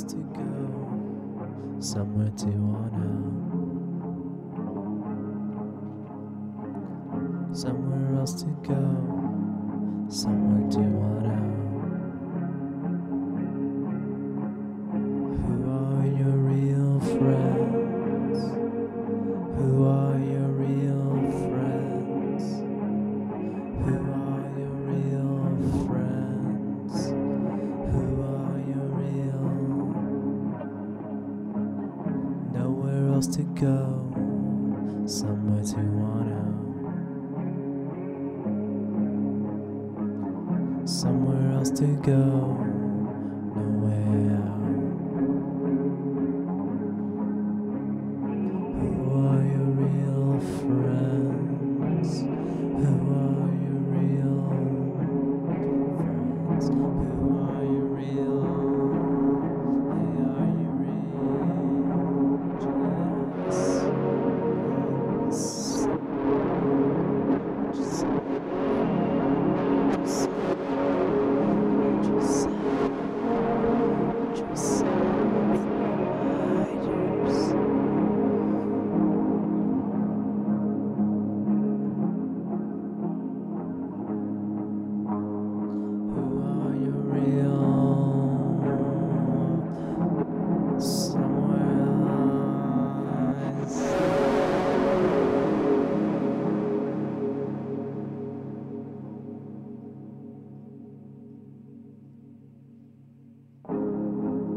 place to go, somewhere to want somewhere else to go, somewhere to want. Who are your real friends? Else to go, somewhere to wanna. Somewhere else to go, nowhere.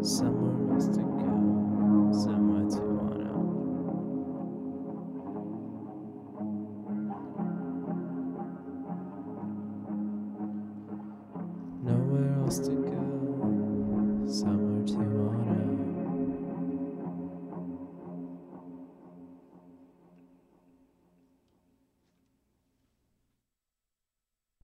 Somewhere else to go, somewhere to wanna. Nowhere else to go.